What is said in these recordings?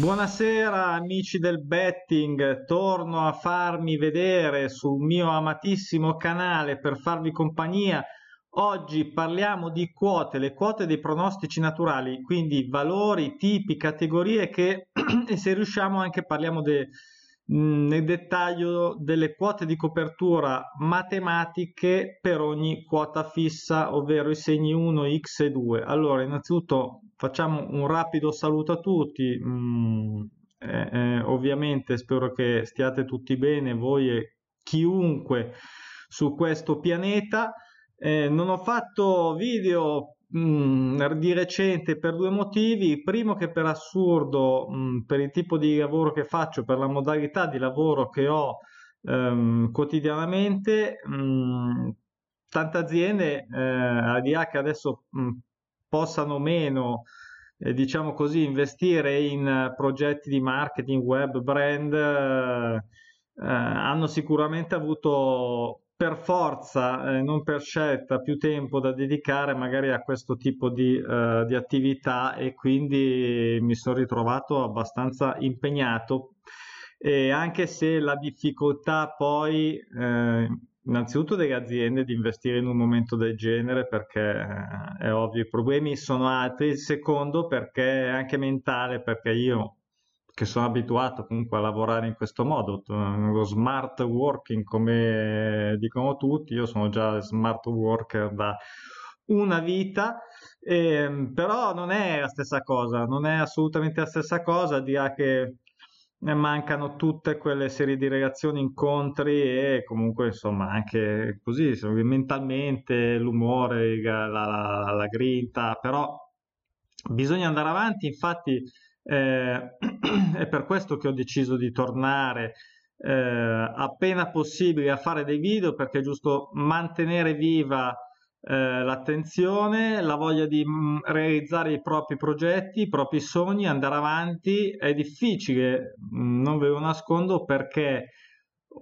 Buonasera amici del betting, torno a farmi vedere sul mio amatissimo canale per farvi compagnia. Oggi parliamo di quote, le quote dei pronostici naturali, quindi valori, tipi, categorie che e se riusciamo anche parliamo de, mh, nel dettaglio delle quote di copertura matematiche per ogni quota fissa, ovvero i segni 1, x e 2. Allora, innanzitutto facciamo un rapido saluto a tutti. Mm, eh, eh, ovviamente spero che stiate tutti bene, voi e chiunque su questo pianeta. Eh, non ho fatto video mh, mm, di recente per due motivi. Primo che per assurdo, mh, mm, per il tipo di lavoro che faccio, per la modalità di lavoro che ho ehm, quotidianamente, mh, tante aziende, eh, al di là che adesso possano meno, eh, diciamo così, investire in uh, progetti di marketing, web, brand, uh, uh, hanno sicuramente avuto per forza, eh, non per scelta, più tempo da dedicare magari a questo tipo di, di attività e quindi mi sono ritrovato abbastanza impegnato. E anche se la difficoltà poi eh, innanzitutto delle aziende di investire in un momento del genere perché eh, è ovvio i problemi sono altri, il secondo perché è anche mentale perché io che sono abituato comunque a lavorare in questo modo, lo smart working come dicono tutti, io sono già smart worker da una vita, eh, però non è la stessa cosa, non è assolutamente la stessa cosa, dirà che mancano tutte quelle serie di relazioni, incontri e comunque insomma anche così mentalmente l'umore, la, la, la grinta, però bisogna andare avanti, infatti eh, è per questo che ho deciso di tornare eh, appena possibile a fare dei video perché è giusto mantenere viva eh, l'attenzione, la voglia di mm, realizzare i propri progetti, i propri sogni, andare avanti. È difficile, mm, non ve lo nascondo, perché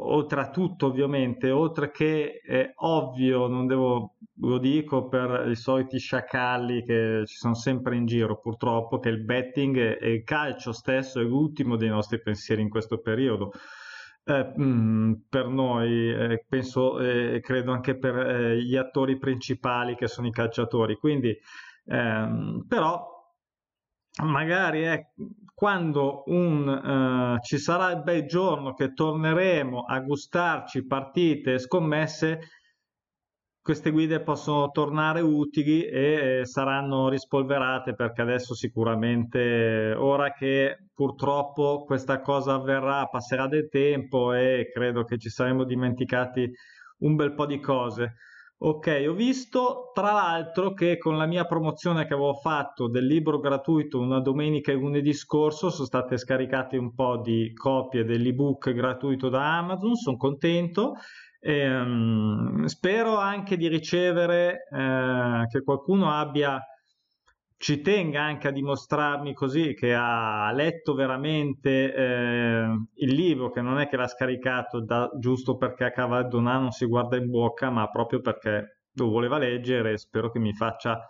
oltre a tutto ovviamente, oltre che è ovvio, non devo, lo dico per i soliti sciacalli che ci sono sempre in giro purtroppo, che il betting e il calcio stesso è l'ultimo dei nostri pensieri in questo periodo eh, mm, per noi, eh, penso e eh, credo anche per eh, gli attori principali che sono i calciatori. Quindi, ehm, però, magari è quando un, uh, ci sarà il bel giorno che torneremo a gustarci partite e scommesse, queste guide possono tornare utili e saranno rispolverate perché adesso sicuramente ora che purtroppo questa cosa avverrà passerà del tempo e credo che ci saremo dimenticati un bel po' di cose. Ok, ho visto tra l'altro che con la mia promozione che avevo fatto del libro gratuito una domenica e lunedì scorso sono state scaricate un po' di copie dell'ebook gratuito da Amazon, sono contento e, um, spero anche di ricevere eh, che qualcuno abbia ci tenga anche a dimostrarmi così che ha letto veramente eh, il libro, che non è che l'ha scaricato da, giusto perché a cavallo non si guarda in bocca, ma proprio perché lo voleva leggere spero che mi faccia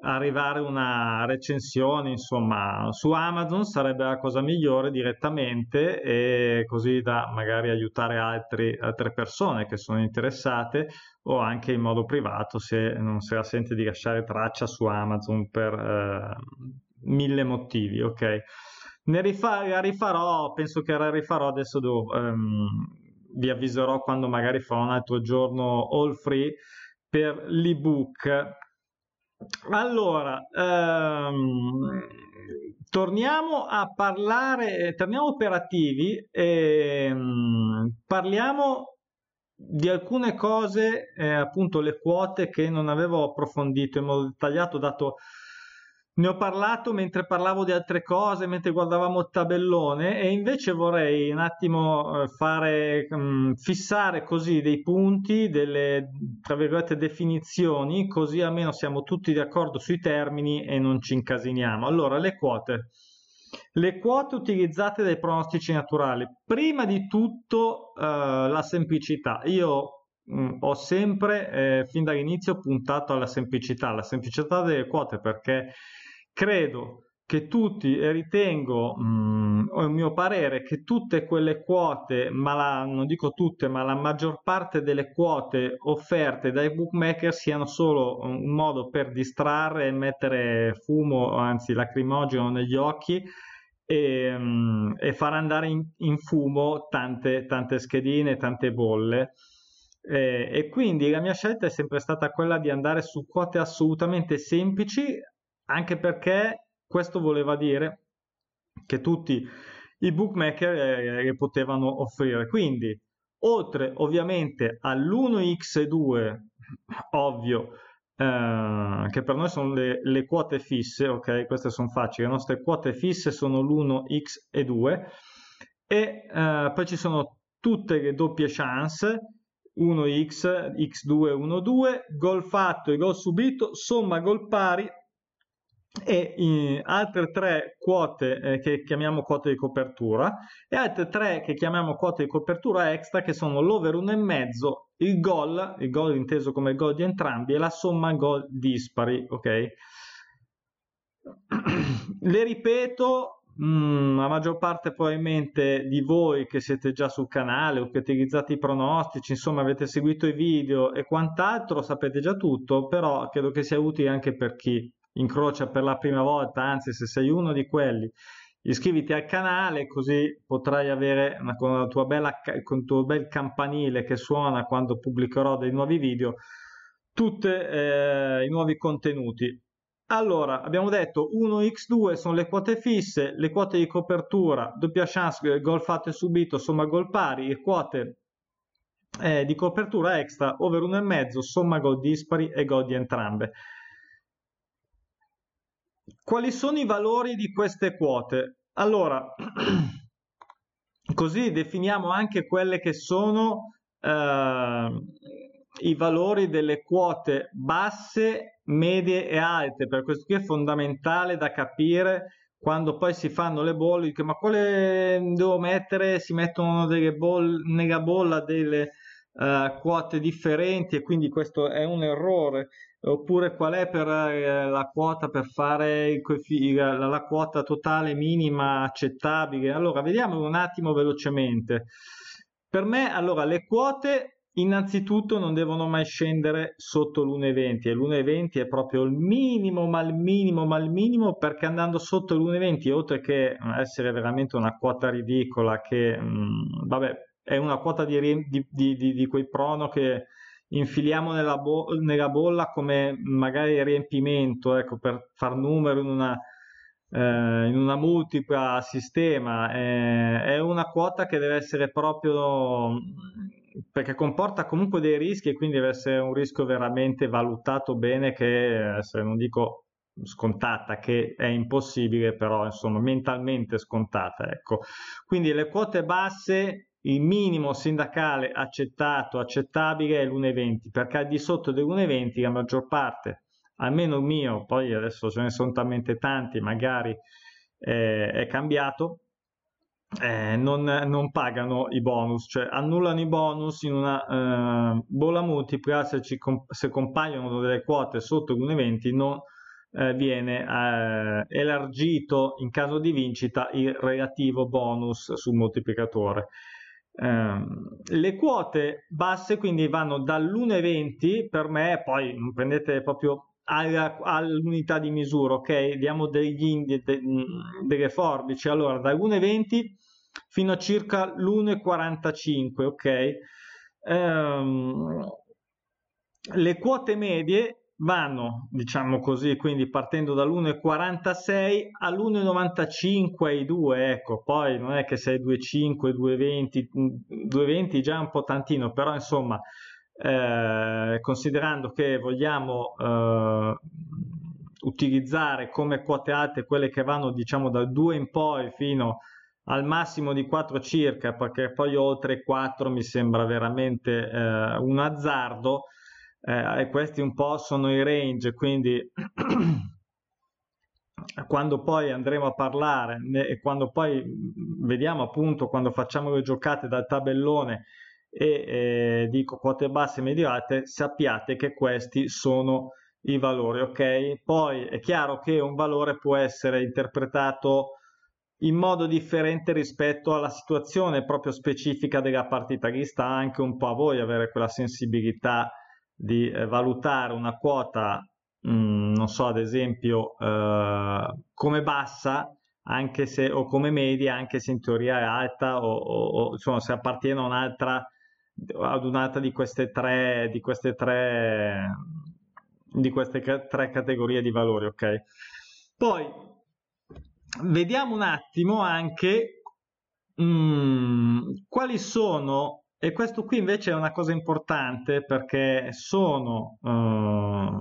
arrivare una recensione, insomma, su Amazon sarebbe la cosa migliore direttamente e così da magari aiutare altri, altre persone che sono interessate o anche in modo privato se non se la sente di lasciare traccia su Amazon per eh, mille motivi, ok? Ne rifà, rifarò, penso che la rifarò adesso devo, um, vi avviserò quando magari farò un altro giorno all free per l'ebook allora, ehm, torniamo a parlare, torniamo operativi, ehm, parliamo di alcune cose, eh, appunto le quote che non avevo approfondito in modo dettagliato, dato ne ho parlato mentre parlavo di altre cose, mentre guardavamo il tabellone e invece vorrei un attimo eh, fare, mm, fissare così dei punti, delle tra virgolette definizioni, così almeno siamo tutti d'accordo sui termini e non ci incasiniamo. Allora, le quote. Le quote utilizzate dai pronostici naturali. Prima di tutto eh, la semplicità. Io mm, ho sempre, eh, fin dall'inizio, puntato alla semplicità, la semplicità delle quote perché credo che tutti, e ritengo, mh, o il mio parere, che tutte quelle quote, ma la, non dico tutte, ma la maggior parte delle quote offerte dai bookmaker siano solo un modo per distrarre e mettere fumo, anzi lacrimogeno negli occhi e, mh, mm, e far andare in, in, fumo tante, tante schedine, tante bolle. E, e quindi la mia scelta è sempre stata quella di andare su quote assolutamente semplici, anche perché questo voleva dire che tutti i bookmaker eh, le potevano offrire. Quindi, oltre ovviamente all'1x2, ovvio, eh, che per noi sono le, le, quote fisse, ok? Queste sono facili, le nostre quote fisse sono l'1x e 2 e eh, poi ci sono tutte le doppie chance 1x, x2, 1-2, gol fatto e gol subito, somma gol pari e altre tre quote eh, che chiamiamo quote di copertura e altre tre che chiamiamo quote di copertura extra che sono l'over 1,5, il gol, il gol inteso come gol di entrambi e la somma gol dispari, ok? Le ripeto, mh, mm, la maggior parte probabilmente di voi che siete già sul canale o che utilizzate i pronostici, insomma avete seguito i video e quant'altro, sapete già tutto, però credo che sia utile anche per chi incrocia per la prima volta, anzi se sei uno di quelli, iscriviti al canale così potrai avere una, con, la tua bella, con il tuo bel campanile che suona quando pubblicherò dei nuovi video, tutti eh, i nuovi contenuti. Allora, abbiamo detto 1x2 sono le quote fisse, le quote di copertura, doppia chance, gol fatto e subito, somma gol pari, e quote eh, di copertura extra, over 1,5, somma gol dispari e gol di entrambe. Quali sono i valori di queste quote? Allora, così definiamo anche quelle che sono eh, i valori delle quote basse, medie e alte, per questo qui è fondamentale da capire quando poi si fanno le bolle, ma quale devo mettere? Si mettono delle bolle, nella bolla delle uh, quote differenti e quindi questo è un errore. Oppure qual è per eh, la quota per fare il, la, la, quota totale minima accettabile? Allora vediamo un attimo velocemente. Per me allora le quote innanzitutto non devono mai scendere sotto l'1,20 e l'1,20 è proprio il minimo ma il minimo ma il minimo perché andando sotto l'1,20 oltre che essere veramente una quota ridicola che mh, mm, vabbè è una quota di, di, di, di quei prono che infiliamo nella, bo- nella bolla come magari riempimento, ecco, per far numero in una, eh, in una multipla sistema. Eh, è una quota che deve essere proprio perché comporta comunque dei rischi e quindi deve essere un rischio veramente valutato bene che se non dico scontata che è impossibile però insomma mentalmente scontata ecco quindi le quote basse il minimo sindacale accettato, accettabile è l'1,20 perché al di sotto dell'1,20 la maggior parte, almeno il mio, poi adesso ce ne sono talmente tanti, magari eh, è cambiato, eh, non, non, pagano i bonus, cioè annullano i bonus in una eh, bolla multipla se, ci, se compaiono delle quote sotto l'1,20 non eh, viene eh, elargito in caso di vincita il relativo bonus sul moltiplicatore. Ehm, le quote basse quindi vanno dall'1,20 per me, poi prendete proprio alla, all'unità di misura, ok? Diamo degli indi, de, delle forbici, allora dall'1,20 fino a circa l'1,45, ok? Um, le quote medie vanno, diciamo così, quindi partendo dall'1,46 all'1,95 ai 2, ecco, poi non è che sei 2,5, 2,20, 2,20 già un po' tantino, però insomma, eh, considerando che vogliamo eh, utilizzare come quote alte quelle che vanno diciamo dal 2 in poi fino al massimo di 4 circa, perché poi oltre 4 mi sembra veramente eh, un azzardo, eh, e questi un po' sono i range, quindi quando poi andremo a parlare e quando poi vediamo appunto quando facciamo le giocate dal tabellone e eh, dico quote basse e medio alte, sappiate che questi sono i valori, ok? Poi è chiaro che un valore può essere interpretato in modo differente rispetto alla situazione proprio specifica della partita, che sta anche un po' a voi avere quella sensibilità di eh, valutare una quota, mh, mm, non so, ad esempio, eh, come bassa, anche se, o come media, anche se in teoria è alta, o, o, o insomma, se appartiene a un'altra, ad un'altra di queste tre, di queste tre, di queste tre categorie di valori, ok? Poi vediamo un attimo anche mh, mm, quali sono, e questo qui invece è una cosa importante perché sono uh,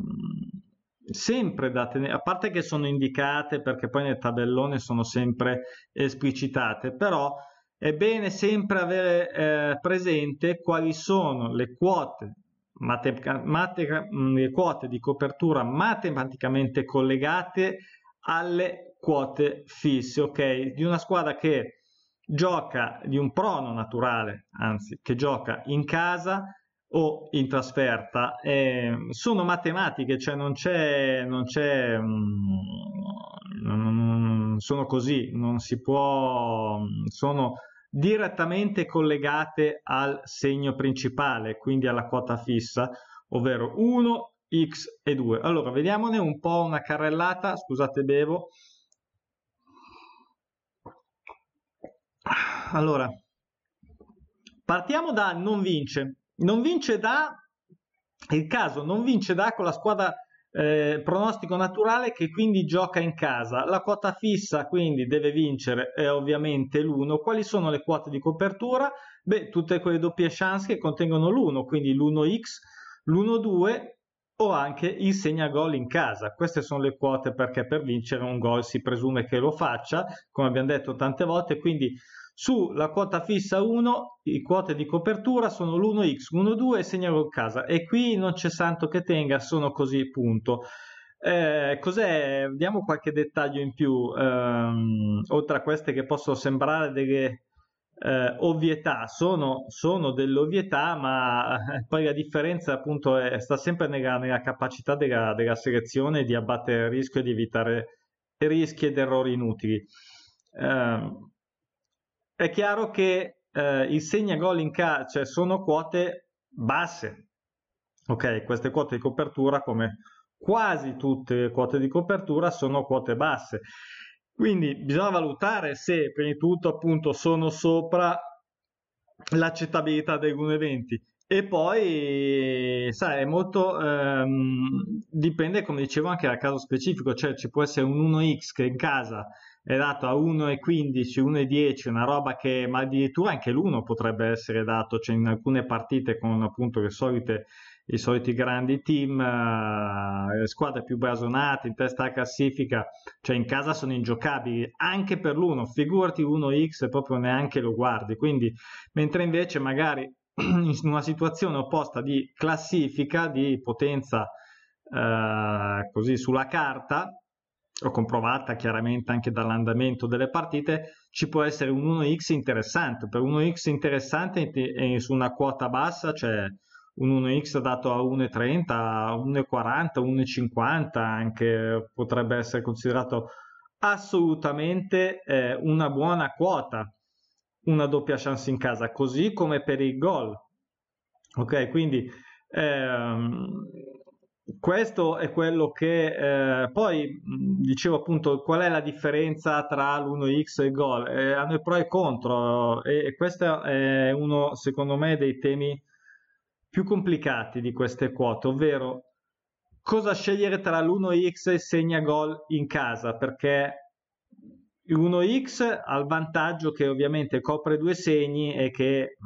sempre da tenere, a parte che sono indicate perché poi nel tabellone sono sempre esplicitate, però è bene sempre avere eh, presente quali sono le quote, mate, mate, le quote di copertura matematicamente collegate alle quote fisse, ok? Di una squadra che gioca di un prono naturale, anzi, che gioca in casa o in trasferta, eh, sono matematiche, cioè non c'è, non c'è, mm, sono così, non si può, sono direttamente collegate al segno principale, quindi alla quota fissa, ovvero 1, x e 2. Allora, vediamone un po' una carrellata, scusate bevo. Allora, partiamo da non vince. Non vince da, il caso non vince da con la squadra eh, pronostico naturale che quindi gioca in casa. La quota fissa quindi deve vincere è ovviamente l'1. Quali sono le quote di copertura? Beh, tutte quelle doppie chance che contengono l'1, quindi l'1x, l'1-2 o anche il segna gol in casa. Queste sono le quote perché per vincere un gol si presume che lo faccia, come abbiamo detto tante volte, quindi sulla quota fissa 1 i quote di copertura sono l'1x, 1-2 e segnalo in casa e qui non c'è santo che tenga, sono così punto. Eh, cos'è? Vediamo qualche dettaglio in più, ehm, oltre a queste che possono sembrare delle eh, ovvietà, sono, sono delle ovvietà, ma eh, poi la differenza appunto è, sta sempre nella, nella capacità della, della, selezione di abbattere il rischio e di evitare rischi ed errori inutili. Eh, è chiaro che eh, il segna gol in casa cioè sono quote basse. Ok, queste quote di copertura, come quasi tutte le quote di copertura, sono quote basse. Quindi bisogna valutare se prima di tutto appunto sono sopra l'accettabilità degli 1,20 e poi sai è molto ehm, dipende come dicevo anche dal caso specifico. Cioè ci può essere un 1x che in casa è dato a 1,15, 1,10, una roba che, ma addirittura anche l'1 potrebbe essere dato, cioè in alcune partite con appunto le solite, i soliti grandi team, le squadre più blasonate in testa alla classifica, cioè in casa sono ingiocabili anche per l'1, figurati 1x proprio neanche lo guardi, quindi mentre invece magari in una situazione opposta di classifica, di potenza uh, così sulla carta, o comprovata chiaramente anche dall'andamento delle partite, ci può essere un 1x interessante. Per 1x interessante su una quota bassa cioè un 1x dato a 1,30, 1,40, 1,50 anche potrebbe essere considerato assolutamente eh, una buona quota, una doppia chance in casa, così come per il gol. Ok, quindi ehm, questo è quello che eh, poi dicevo appunto qual è la differenza tra l'1x e il gol eh, hanno i pro e i contro e, e, questo è uno secondo me dei temi più complicati di queste quote ovvero cosa scegliere tra l'1x e segna gol in casa perché l'1x ha il vantaggio che ovviamente copre due segni e che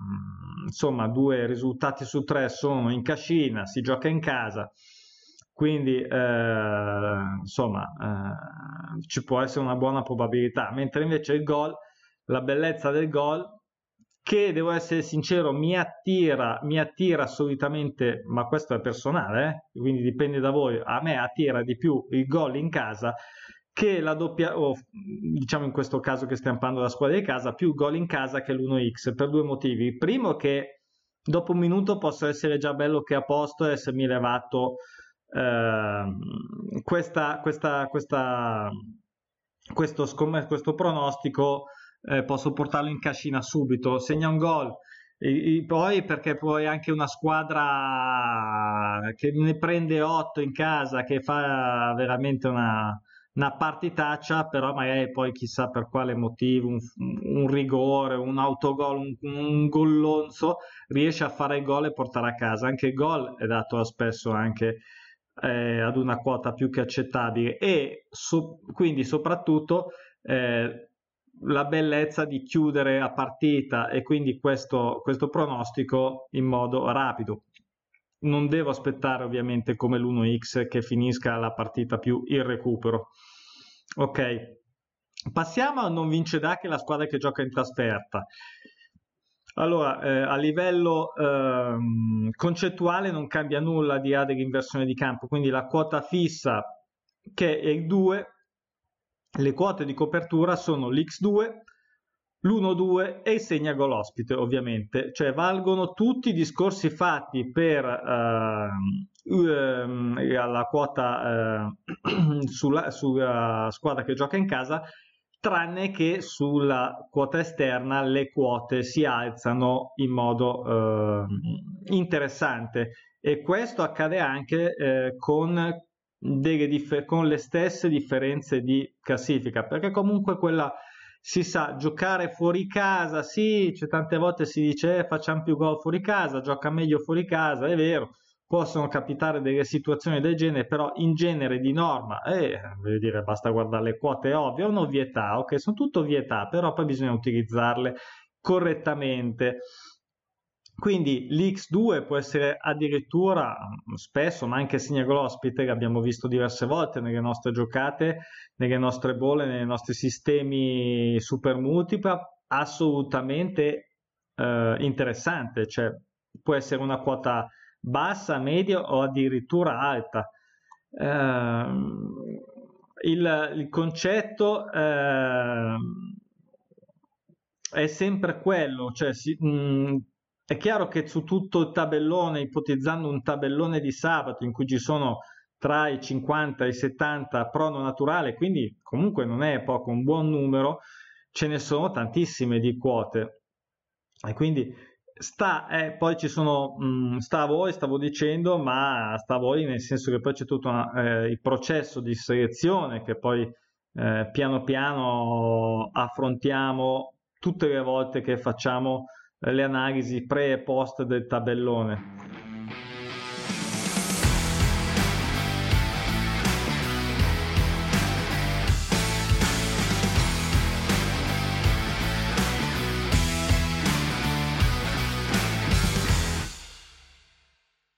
insomma due risultati su tre sono in cascina si gioca in casa. Quindi eh, insomma eh, ci può essere una buona probabilità, mentre invece il gol, la bellezza del gol, che devo essere sincero, mi attira, mi attira solitamente, ma questo è personale, eh? quindi dipende da voi, a me attira di più il gol in casa che la doppia, o diciamo in questo caso che stiamo parlando della squadra di casa, più gol in casa che l'1x per due motivi. Il primo che dopo un minuto posso essere già bello che a posto e essermi levato eh, questa, questa, questa, questo, questo pronostico eh, posso portarlo in cascina subito, segna un gol. E, poi perché poi anche una squadra che ne prende 8 in casa, che fa veramente una, una partitaccia, però magari poi chissà per quale motivo, un, un rigore, un autogol, un, un gollonzo, riesce a fare il gol e portare a casa. Anche il gol è dato spesso anche eh, ad una quota più che accettabile e so, quindi soprattutto eh, la bellezza di chiudere a partita e quindi questo, questo pronostico in modo rapido. Non devo aspettare ovviamente come l'1x che finisca la partita più il recupero. Ok, passiamo a non vince da che la squadra che gioca in trasferta. Allora, eh, a livello eh, concettuale non cambia nulla di là dell'inversione di campo, quindi la quota fissa che è il 2, le quote di copertura sono l'X2, l'1-2 e il segna gol ospite ovviamente, cioè valgono tutti i discorsi fatti per uh, uh, la quota uh, sulla, sulla squadra che gioca in casa tranne che sulla quota esterna le quote si alzano in modo eh, interessante. E questo accade anche eh, con, differ- con le stesse differenze di classifica perché comunque quella si sa giocare fuori casa sì c'è tante volte si dice eh, facciamo più gol fuori casa gioca meglio fuori casa è vero possono capitare delle situazioni del genere, però in genere di norma, eh, dire, basta guardare le quote ovvie, o ovvietà, ok, sono tutto ovvietà, però poi bisogna utilizzarle correttamente. Quindi l'X2 può essere addirittura spesso, ma anche Signal ospite, che abbiamo visto diverse volte nelle nostre giocate, nelle nostre bolle, nei nostri sistemi super multipla, assolutamente eh, interessante, cioè può essere una quota bassa, media o addirittura alta. Eh, il, il, concetto eh, è sempre quello, cioè si, mh, mm, è chiaro che su tutto il tabellone, ipotizzando un tabellone di sabato in cui ci sono tra i 50 e i 70 prono naturale, quindi comunque non è poco, un buon numero, ce ne sono tantissime di quote. E quindi Sta, eh, poi ci sono, mh, mm, sta a voi, stavo dicendo, ma sta a voi nel senso che poi c'è tutto una, eh, il processo di selezione che poi eh, piano piano affrontiamo tutte le volte che facciamo le analisi pre e post del tabellone.